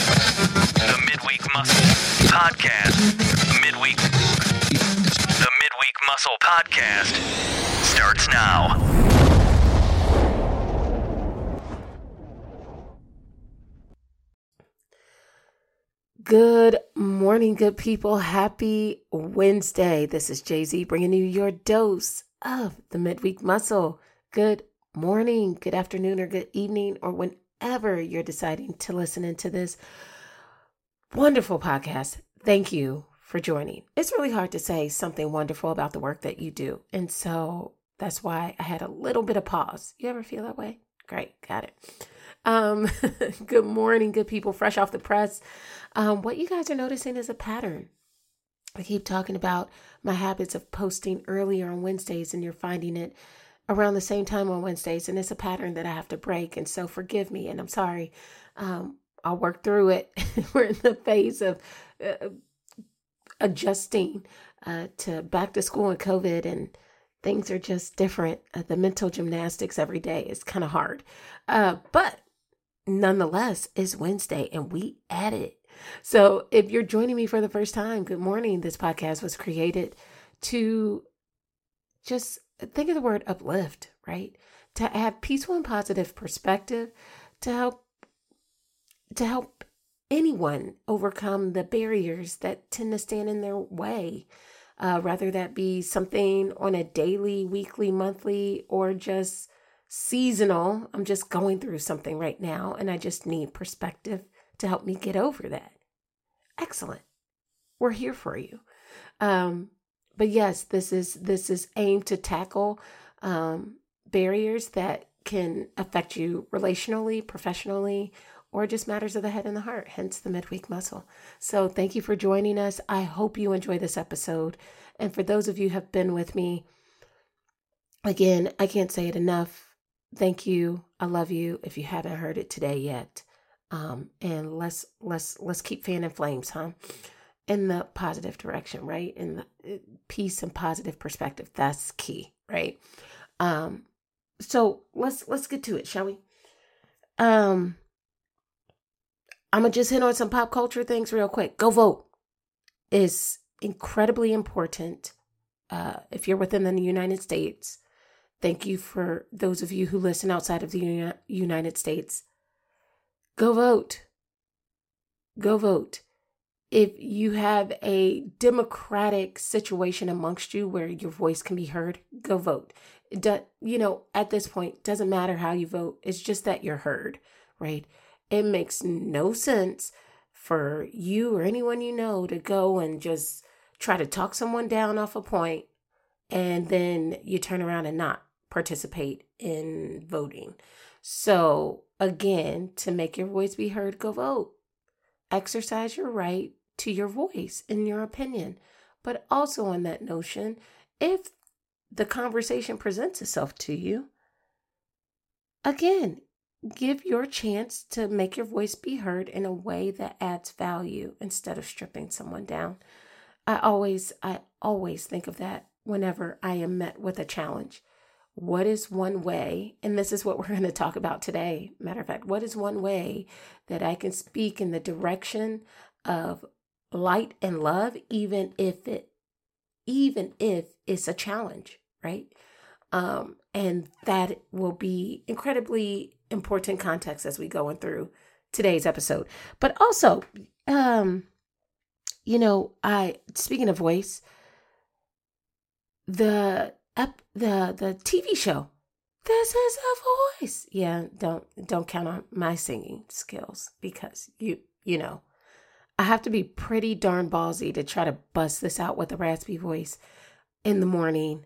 The Midweek Muscle Podcast. Midweek. The Midweek Muscle Podcast starts now. Good morning, good people. Happy Wednesday. This is JZ bringing you your dose of the midweek muscle. Good morning, good afternoon, or good evening, or whenever you're deciding to listen into this wonderful podcast. Thank you for joining. It's really hard to say something wonderful about the work that you do. And so that's why I had a little bit of pause. You ever feel that way? Great, got it. Um, good morning, good people, fresh off the press. Um, what you guys are noticing is a pattern. I keep talking about my habits of posting earlier on Wednesdays, and you're finding it around the same time on Wednesdays, and it's a pattern that I have to break. And so, forgive me, and I'm sorry. Um, I'll work through it. We're in the phase of uh, adjusting uh, to back to school and COVID, and things are just different. Uh, the mental gymnastics every day is kind of hard, uh, but nonetheless, it's Wednesday, and we at it. So, if you're joining me for the first time, good morning. This podcast was created to just think of the word uplift, right? To have peaceful and positive perspective to help to help anyone overcome the barriers that tend to stand in their way. Uh, rather that be something on a daily, weekly, monthly, or just seasonal. I'm just going through something right now and I just need perspective to help me get over that. Excellent. We're here for you. Um, but yes, this is this is aimed to tackle um, barriers that can affect you relationally, professionally, or just matters of the head and the heart, hence the midweek muscle. So thank you for joining us. I hope you enjoy this episode. And for those of you who have been with me, again, I can't say it enough. Thank you. I love you. If you haven't heard it today yet, um, and let's let's let's keep fanning flames, huh? In the positive direction, right? In the peace and positive perspective. That's key, right? Um, so let's let's get to it, shall we? Um, I'm gonna just hit on some pop culture things real quick. Go vote is incredibly important. Uh, if you're within the United States, thank you for those of you who listen outside of the Uni- United States. Go vote. Go vote. If you have a democratic situation amongst you where your voice can be heard, go vote. Do, you know, at this point, doesn't matter how you vote. It's just that you're heard, right? It makes no sense for you or anyone you know to go and just try to talk someone down off a point and then you turn around and not participate in voting. So, again, to make your voice be heard, go vote. Exercise your right to your voice and your opinion. But also, on that notion, if the conversation presents itself to you, again, give your chance to make your voice be heard in a way that adds value instead of stripping someone down. I always I always think of that whenever I am met with a challenge. What is one way, and this is what we're going to talk about today, matter of fact, what is one way that I can speak in the direction of light and love even if it even if it's a challenge, right? Um, and that will be incredibly important context as we going through today's episode. But also, um, you know, I speaking of voice, the ep, the the TV show, this is a voice. Yeah, don't don't count on my singing skills because you you know, I have to be pretty darn ballsy to try to bust this out with a raspy voice in the morning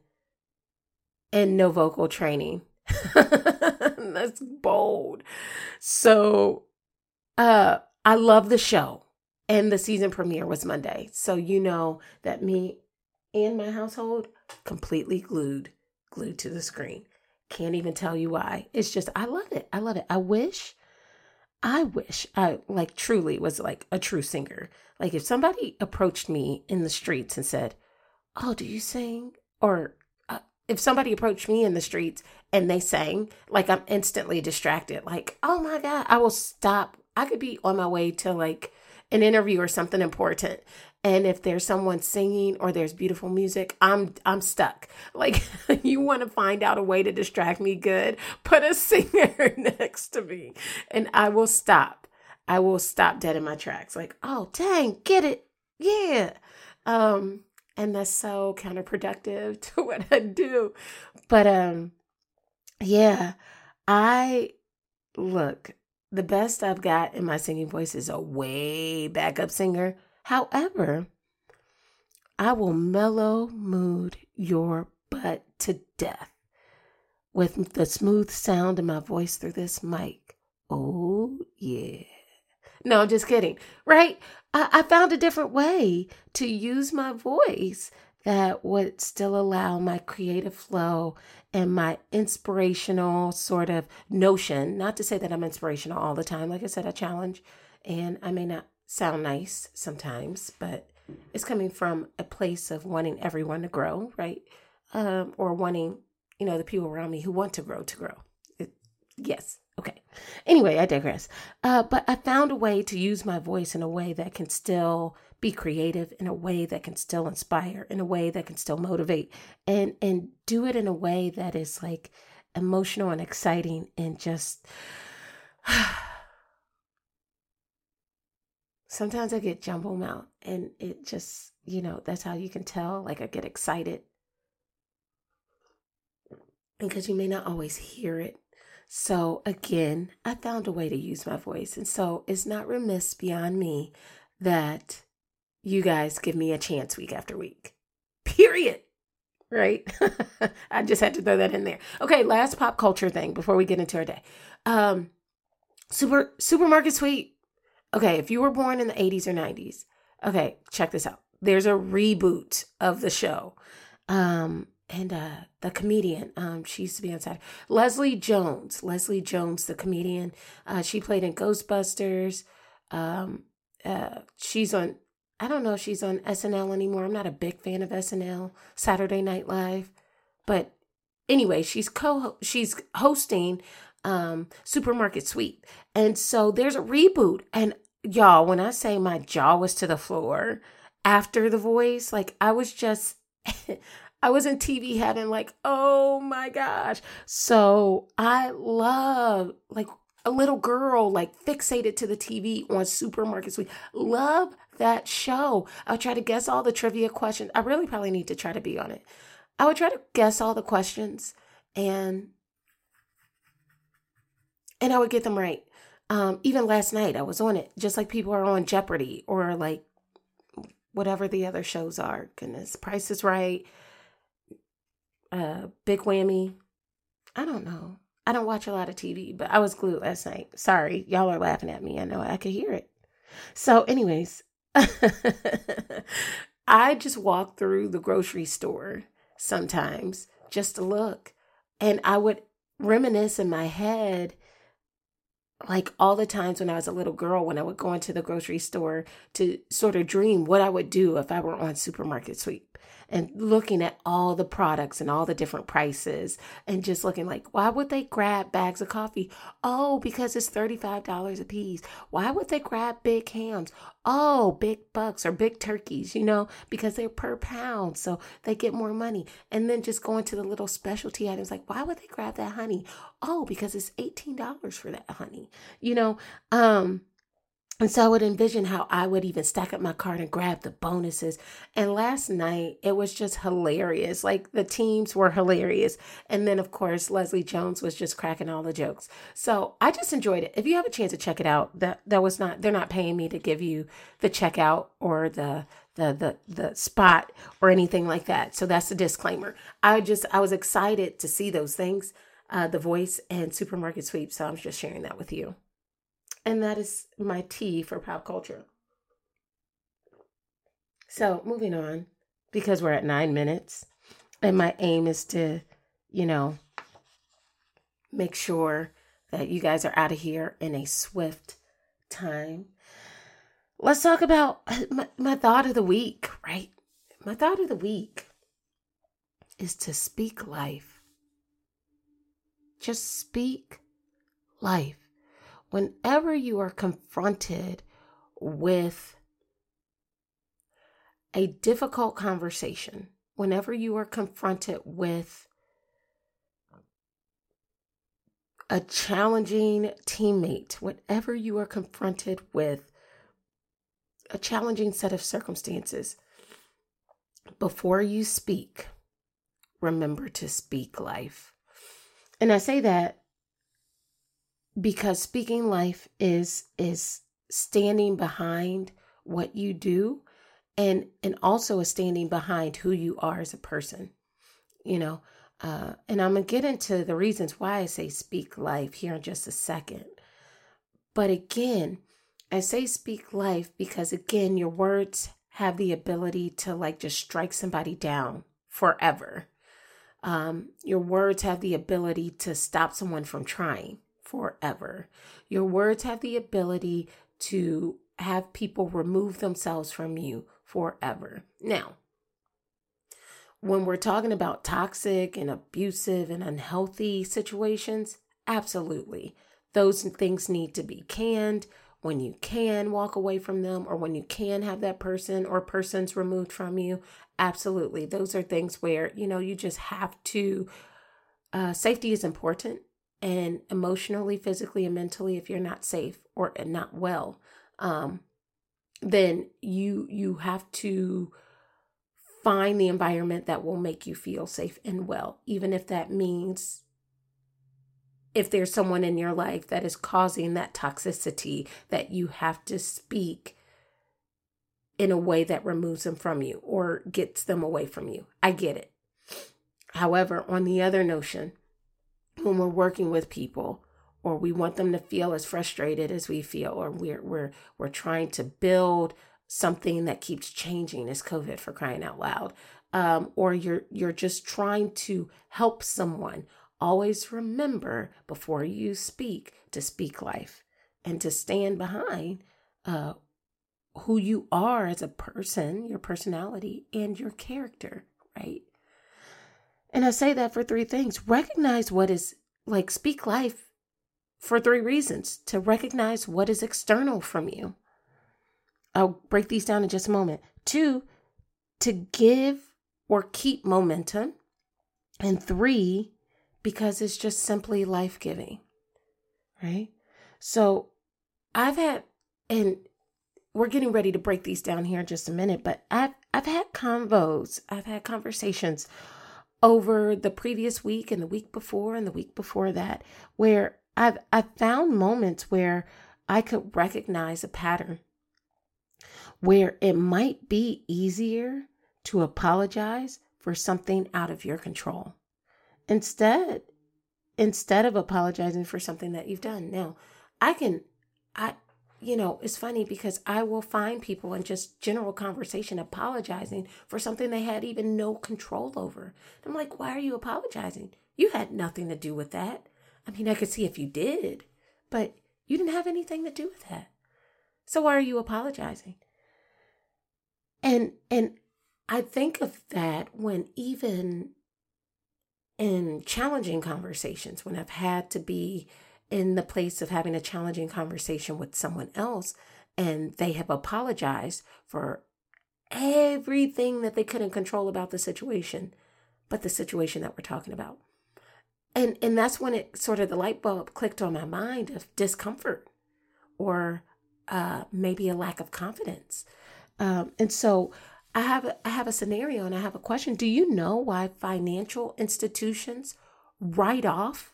and no vocal training. That's bold. So, uh, I love the show, and the season premiere was Monday. So you know that me and my household completely glued, glued to the screen. Can't even tell you why. It's just I love it. I love it. I wish, I wish I like truly was like a true singer. Like if somebody approached me in the streets and said, "Oh, do you sing?" or uh, if somebody approached me in the streets and they sang, like I'm instantly distracted. Like, oh my God, I will stop I could be on my way to like an interview or something important. And if there's someone singing or there's beautiful music, I'm I'm stuck. Like you want to find out a way to distract me good, put a singer next to me and I will stop. I will stop dead in my tracks. Like, "Oh, dang, get it. Yeah." Um and that's so counterproductive to what I do. But um yeah, I look, the best I've got in my singing voice is a way backup singer. However, I will mellow mood your butt to death with the smooth sound of my voice through this mic. Oh, yeah. No, I'm just kidding, right? I, I found a different way to use my voice that would still allow my creative flow and my inspirational sort of notion. Not to say that I'm inspirational all the time. Like I said, I challenge and I may not sound nice sometimes, but it's coming from a place of wanting everyone to grow, right? Um, or wanting, you know, the people around me who want to grow to grow. It, yes. Okay. Anyway, I digress. Uh, but I found a way to use my voice in a way that can still be creative, in a way that can still inspire, in a way that can still motivate, and and do it in a way that is like emotional and exciting and just. Sometimes I get jumbo mouth, and it just you know that's how you can tell. Like I get excited because you may not always hear it so again, I found a way to use my voice. And so it's not remiss beyond me that you guys give me a chance week after week. Period. Right? I just had to throw that in there. Okay, last pop culture thing before we get into our day. Um super supermarket sweep. Okay, if you were born in the 80s or 90s, okay, check this out. There's a reboot of the show. Um and uh, the comedian. Um, she used to be on Saturday. Leslie Jones. Leslie Jones, the comedian. Uh, she played in Ghostbusters. Um, uh, she's on. I don't know if she's on SNL anymore. I'm not a big fan of SNL, Saturday Night Live, but anyway, she's co she's hosting um, Supermarket Sweep, and so there's a reboot. And y'all, when I say my jaw was to the floor after The Voice, like I was just. I was in TV heaven, like, oh my gosh. So I love, like, a little girl, like, fixated to the TV on Supermarket Sweep. Love that show. I'll try to guess all the trivia questions. I really probably need to try to be on it. I would try to guess all the questions and and I would get them right. Um, even last night I was on it, just like people are on Jeopardy or like whatever the other shows are. Goodness, Price is Right uh, Big Whammy. I don't know. I don't watch a lot of TV, but I was glued last night. Sorry, y'all are laughing at me. I know I could hear it. So, anyways, I just walk through the grocery store sometimes just to look, and I would reminisce in my head like all the times when I was a little girl, when I would go into the grocery store to sort of dream what I would do if I were on supermarket sweep and looking at all the products and all the different prices and just looking like, why would they grab bags of coffee? Oh, because it's $35 a piece. Why would they grab big hams? Oh, big bucks or big turkeys, you know, because they're per pound. So they get more money. And then just going to the little specialty items like, why would they grab that honey? Oh, because it's $18 for that honey, you know, um, and so I would envision how I would even stack up my card and grab the bonuses. And last night, it was just hilarious. Like the teams were hilarious. And then, of course, Leslie Jones was just cracking all the jokes. So I just enjoyed it. If you have a chance to check it out, that, that was not, they're not paying me to give you the checkout or the, the, the, the spot or anything like that. So that's a disclaimer. I just, I was excited to see those things, uh, the voice and supermarket sweep. So I'm just sharing that with you. And that is my tea for pop culture. So, moving on, because we're at nine minutes, and my aim is to, you know, make sure that you guys are out of here in a swift time. Let's talk about my, my thought of the week, right? My thought of the week is to speak life. Just speak life whenever you are confronted with a difficult conversation, whenever you are confronted with a challenging teammate, whenever you are confronted with a challenging set of circumstances, before you speak, remember to speak life. And I say that because speaking life is is standing behind what you do and and also a standing behind who you are as a person. You know, uh, and I'm gonna get into the reasons why I say speak life here in just a second. But again, I say speak life because again, your words have the ability to like just strike somebody down forever. Um, your words have the ability to stop someone from trying forever. Your words have the ability to have people remove themselves from you forever. Now, when we're talking about toxic and abusive and unhealthy situations, absolutely. Those things need to be canned when you can walk away from them or when you can have that person or persons removed from you. Absolutely. Those are things where, you know, you just have to, uh, safety is important and emotionally, physically, and mentally, if you're not safe or not well, um, then you you have to find the environment that will make you feel safe and well, even if that means if there's someone in your life that is causing that toxicity, that you have to speak in a way that removes them from you or gets them away from you. I get it. However, on the other notion, when we're working with people or we want them to feel as frustrated as we feel or we're we're we're trying to build something that keeps changing as covid for crying out loud um, or you're you're just trying to help someone Always remember before you speak to speak life and to stand behind uh, who you are as a person, your personality, and your character, right? And I say that for three things. Recognize what is like, speak life for three reasons to recognize what is external from you. I'll break these down in just a moment. Two, to give or keep momentum. And three, because it's just simply life giving, right? So I've had, and we're getting ready to break these down here in just a minute, but I've, I've had convos, I've had conversations over the previous week and the week before and the week before that where I've, I've found moments where I could recognize a pattern where it might be easier to apologize for something out of your control. Instead instead of apologizing for something that you've done. Now i can i you know it's funny because i will find people in just general conversation apologizing for something they had even no control over. I'm like why are you apologizing? You had nothing to do with that. I mean i could see if you did but you didn't have anything to do with that. So why are you apologizing? And and i think of that when even in challenging conversations, when I've had to be in the place of having a challenging conversation with someone else and they have apologized for everything that they couldn't control about the situation, but the situation that we're talking about. And and that's when it sort of the light bulb clicked on my mind of discomfort or uh, maybe a lack of confidence. Um, and so I have I have a scenario and I have a question. Do you know why financial institutions write off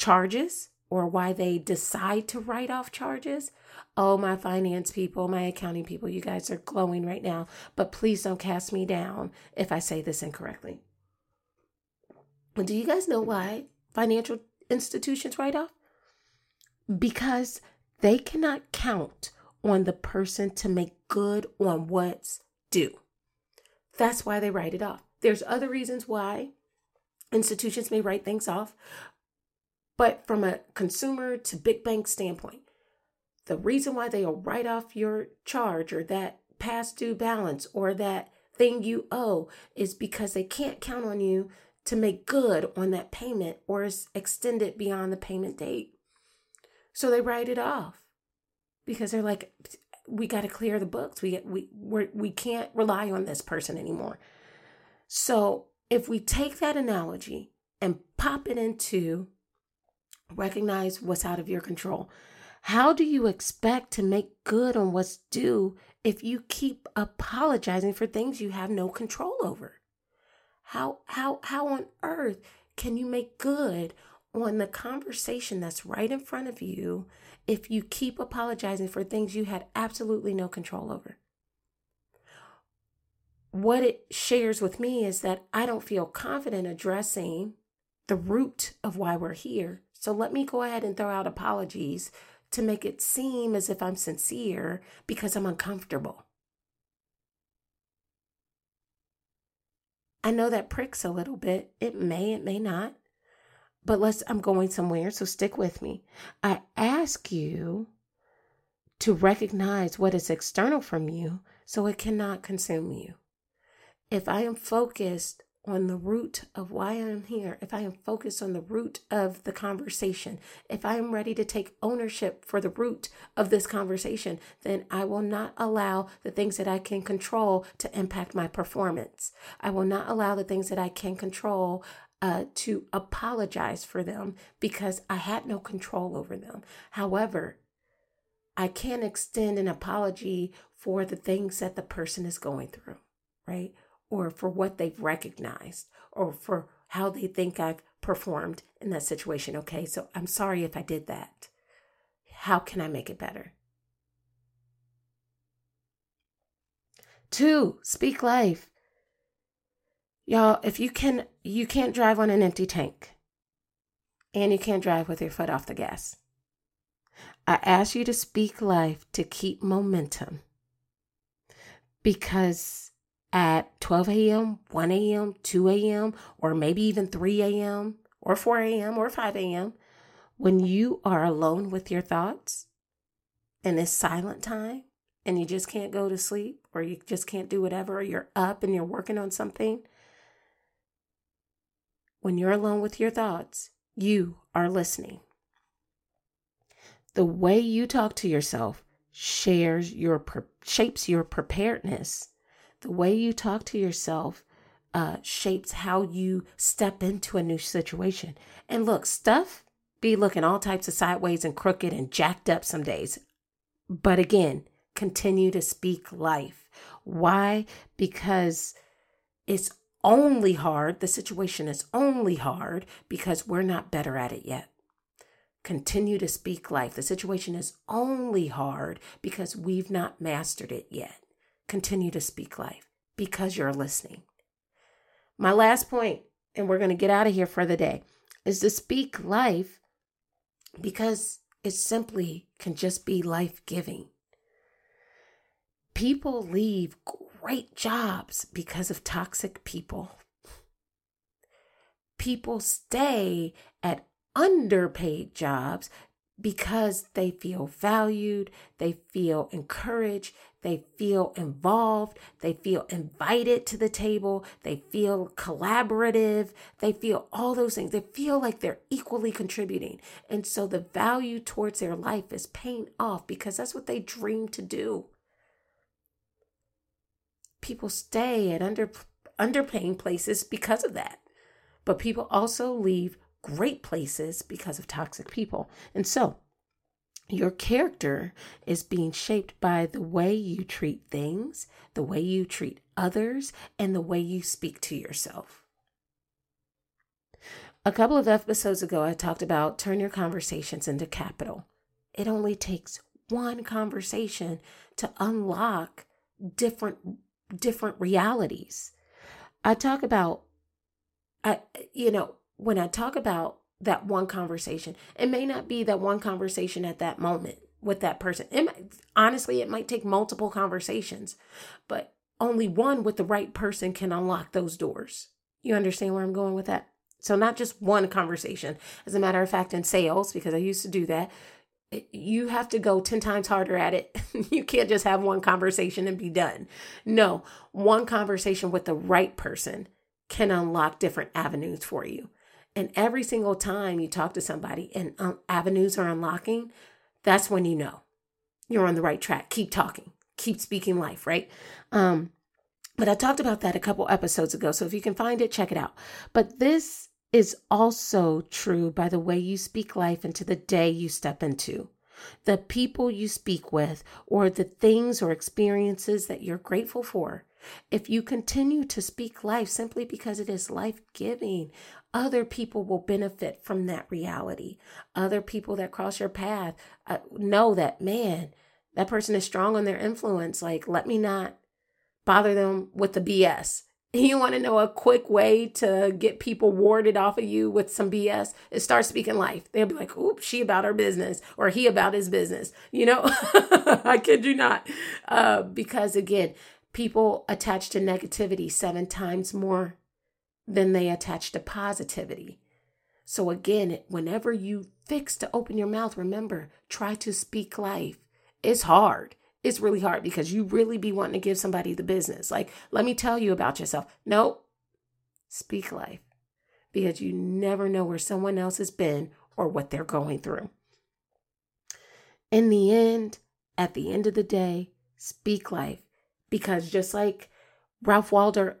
charges or why they decide to write off charges? Oh, my finance people, my accounting people, you guys are glowing right now, but please don't cast me down if I say this incorrectly. But Do you guys know why financial institutions write off? Because they cannot count on the person to make good on what's due. That's why they write it off. There's other reasons why institutions may write things off, but from a consumer to big bank standpoint, the reason why they'll write off your charge or that past due balance or that thing you owe is because they can't count on you to make good on that payment or extend it beyond the payment date. So they write it off because they're like, we got to clear the books. We we we're, we can't rely on this person anymore. So if we take that analogy and pop it into recognize what's out of your control, how do you expect to make good on what's due if you keep apologizing for things you have no control over? How how how on earth can you make good on the conversation that's right in front of you if you keep apologizing for things you had absolutely no control over? What it shares with me is that I don't feel confident addressing the root of why we're here. So let me go ahead and throw out apologies to make it seem as if I'm sincere because I'm uncomfortable. I know that pricks a little bit. It may, it may not. But let's, I'm going somewhere, so stick with me. I ask you to recognize what is external from you so it cannot consume you. If I am focused on the root of why I'm here, if I am focused on the root of the conversation, if I am ready to take ownership for the root of this conversation, then I will not allow the things that I can control to impact my performance. I will not allow the things that I can control uh, to apologize for them because I had no control over them. However, I can extend an apology for the things that the person is going through, right? Or for what they've recognized or for how they think I've performed in that situation. Okay, so I'm sorry if I did that. How can I make it better? Two, speak life. Y'all, if you can you can't drive on an empty tank. And you can't drive with your foot off the gas. I ask you to speak life to keep momentum. Because at 12 a.m., 1 a.m., 2 a.m., or maybe even 3 a.m., or 4 a.m., or 5 a.m., when you are alone with your thoughts in this silent time and you just can't go to sleep or you just can't do whatever, or you're up and you're working on something, when you're alone with your thoughts, you are listening. The way you talk to yourself shares your shapes your preparedness the way you talk to yourself uh, shapes how you step into a new situation. And look, stuff be looking all types of sideways and crooked and jacked up some days. But again, continue to speak life. Why? Because it's only hard. The situation is only hard because we're not better at it yet. Continue to speak life. The situation is only hard because we've not mastered it yet continue to speak life because you're listening. My last point, and we're going to get out of here for the day, is to speak life because it simply can just be life giving. People leave great jobs because of toxic people. People stay at underpaid jobs because they feel valued, they feel encouraged, they feel involved, they feel invited to the table, they feel collaborative, they feel all those things. They feel like they're equally contributing. And so the value towards their life is paying off because that's what they dream to do. People stay at under underpaying places because of that. But people also leave great places because of toxic people. And so, your character is being shaped by the way you treat things, the way you treat others, and the way you speak to yourself. A couple of episodes ago, I talked about turn your conversations into capital. It only takes one conversation to unlock different different realities. I talk about I you know, when I talk about that one conversation, it may not be that one conversation at that moment with that person. It might, honestly, it might take multiple conversations, but only one with the right person can unlock those doors. You understand where I'm going with that? So, not just one conversation. As a matter of fact, in sales, because I used to do that, you have to go 10 times harder at it. you can't just have one conversation and be done. No, one conversation with the right person can unlock different avenues for you. And every single time you talk to somebody and um, avenues are unlocking, that's when you know you're on the right track. Keep talking, keep speaking life, right? Um, but I talked about that a couple episodes ago. So if you can find it, check it out. But this is also true by the way you speak life into the day you step into. The people you speak with, or the things or experiences that you're grateful for. If you continue to speak life simply because it is life giving, other people will benefit from that reality. Other people that cross your path uh, know that, man, that person is strong on their influence. Like, let me not bother them with the BS. You want to know a quick way to get people warded off of you with some BS? Is start speaking life. They'll be like, "Oops, she about her business," or "He about his business." You know, I kid you not, uh, because again, people attach to negativity seven times more than they attach to positivity. So again, whenever you fix to open your mouth, remember, try to speak life. It's hard it's really hard because you really be wanting to give somebody the business. Like, let me tell you about yourself. Nope. Speak life because you never know where someone else has been or what they're going through. In the end, at the end of the day, speak life because just like Ralph Waldo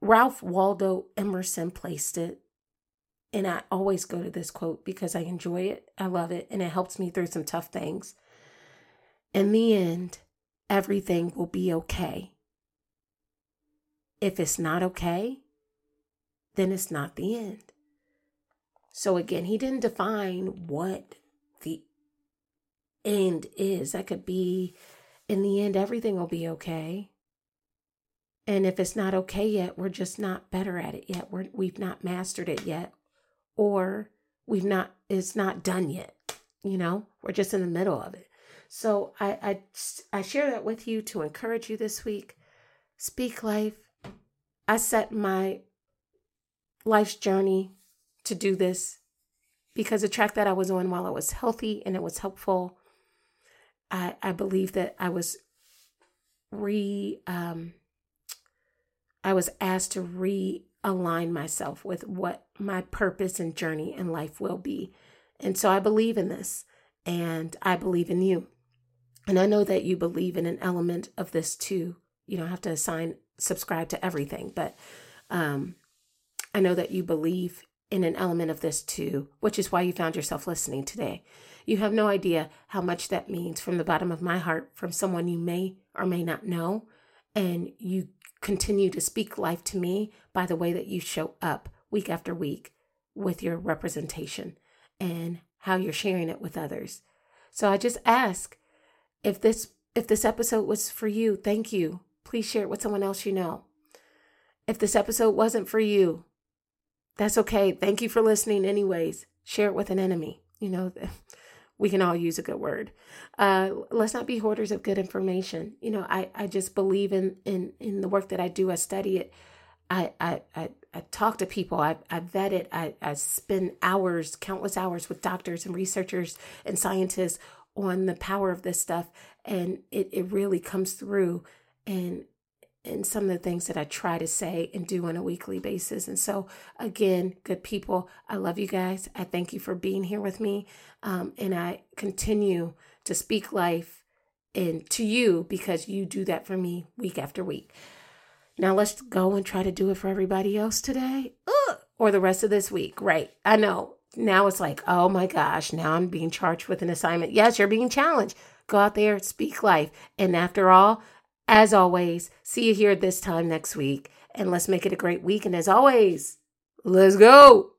Ralph Waldo Emerson placed it and I always go to this quote because I enjoy it, I love it, and it helps me through some tough things. In the end, everything will be okay. If it's not okay, then it's not the end. So again, he didn't define what the end is. That could be in the end, everything will be okay. And if it's not okay yet, we're just not better at it yet. We're, we've not mastered it yet. Or we've not, it's not done yet. You know, we're just in the middle of it. So I, I, I share that with you to encourage you this week. Speak life. I set my life's journey to do this because the track that I was on while I was healthy and it was helpful, I, I believe that I was re um, I was asked to realign myself with what my purpose and journey in life will be. And so I believe in this and I believe in you. And I know that you believe in an element of this too. You don't have to assign, subscribe to everything, but um, I know that you believe in an element of this too, which is why you found yourself listening today. You have no idea how much that means from the bottom of my heart from someone you may or may not know. And you continue to speak life to me by the way that you show up week after week with your representation and how you're sharing it with others. So I just ask if this if this episode was for you, thank you. Please share it with someone else you know. If this episode wasn't for you, that's okay. Thank you for listening anyways. Share it with an enemy. You know, we can all use a good word. Uh, let's not be hoarders of good information. You know, I, I just believe in, in, in the work that I do. I study it. I, I, I, I talk to people. I, I vet it. I, I spend hours, countless hours with doctors and researchers and scientists on the power of this stuff and it, it really comes through and and some of the things that I try to say and do on a weekly basis. And so, again, good people, I love you guys. I thank you for being here with me. Um, and I continue to speak life and to you because you do that for me week after week. Now, let's go and try to do it for everybody else today Ugh, or the rest of this week. Right. I know now it's like, oh my gosh, now I'm being charged with an assignment. Yes, you're being challenged. Go out there, speak life. And after all, as always, see you here this time next week. And let's make it a great week. And as always, let's go.